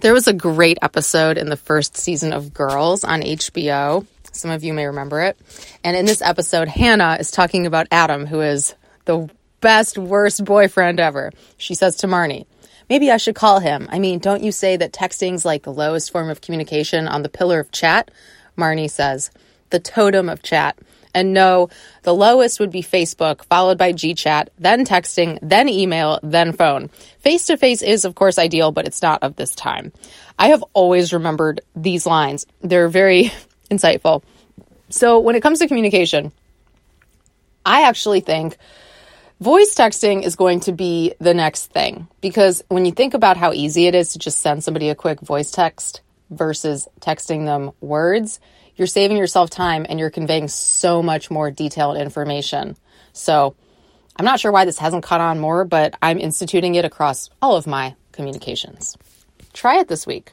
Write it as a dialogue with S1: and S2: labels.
S1: There was a great episode in the first season of Girls on HBO. Some of you may remember it. And in this episode, Hannah is talking about Adam, who is the best, worst boyfriend ever. She says to Marnie, Maybe I should call him. I mean, don't you say that texting's like the lowest form of communication on the pillar of chat? Marnie says, The totem of chat. And no, the lowest would be Facebook, followed by GChat, then texting, then email, then phone. Face to face is, of course, ideal, but it's not of this time. I have always remembered these lines. They're very insightful. So, when it comes to communication, I actually think voice texting is going to be the next thing because when you think about how easy it is to just send somebody a quick voice text versus texting them words, you're saving yourself time and you're conveying so much more detailed information. So, I'm not sure why this hasn't caught on more, but I'm instituting it across all of my communications. Try it this week.